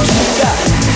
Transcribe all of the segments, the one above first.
Must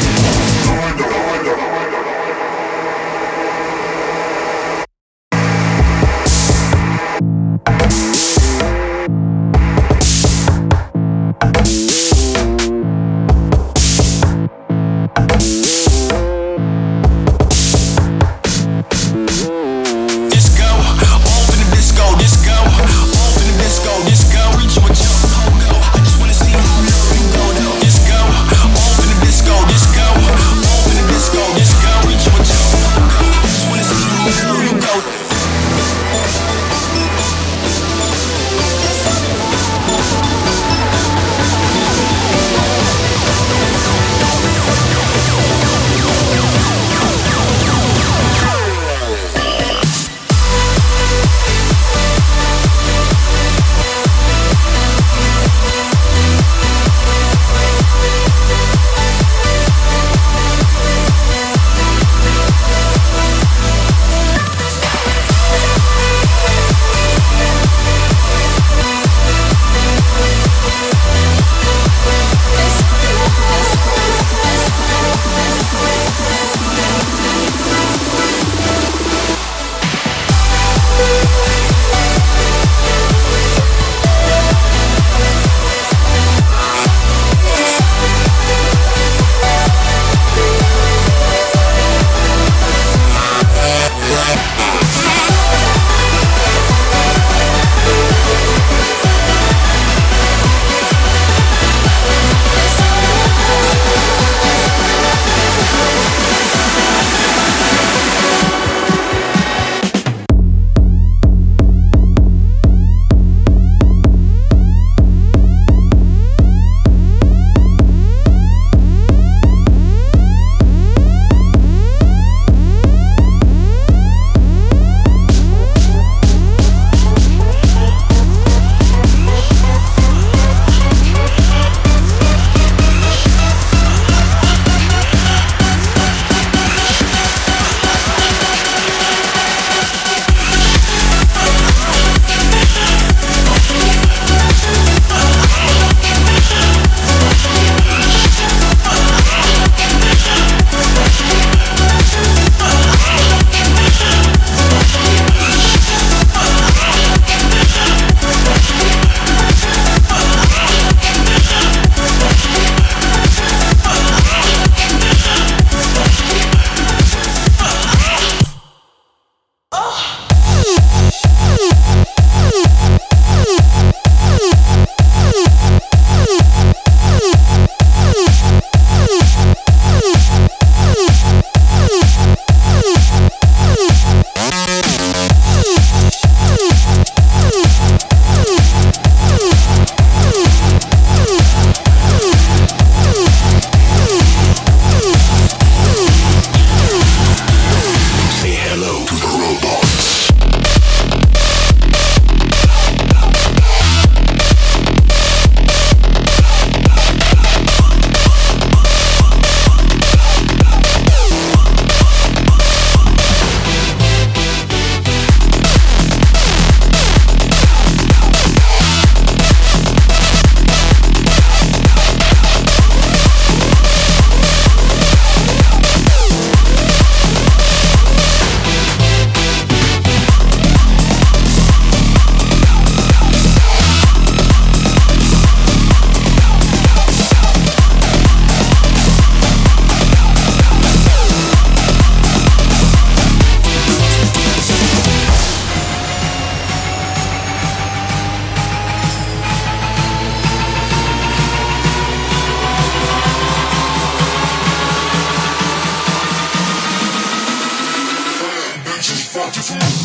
what you say.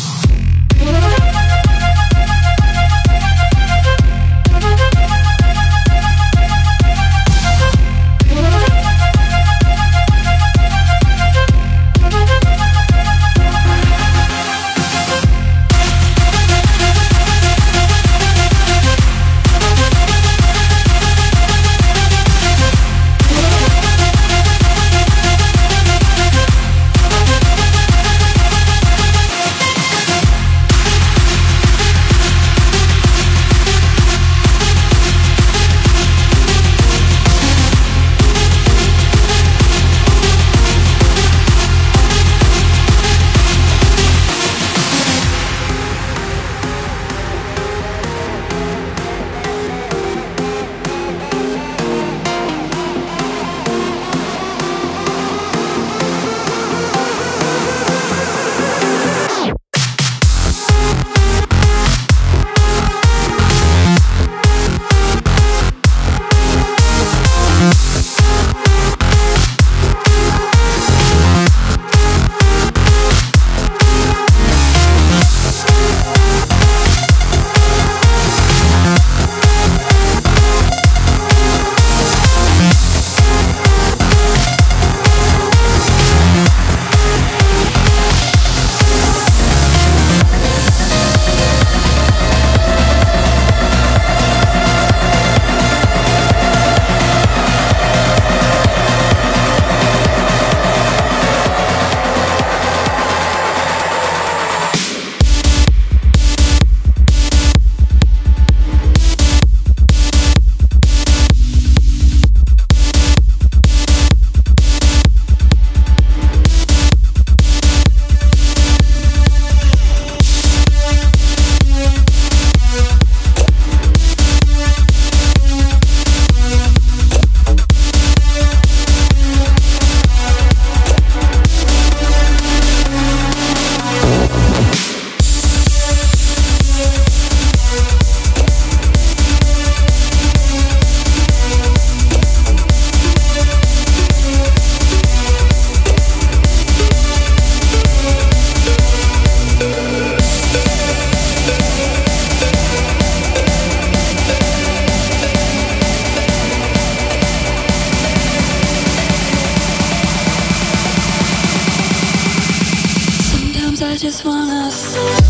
just wanna see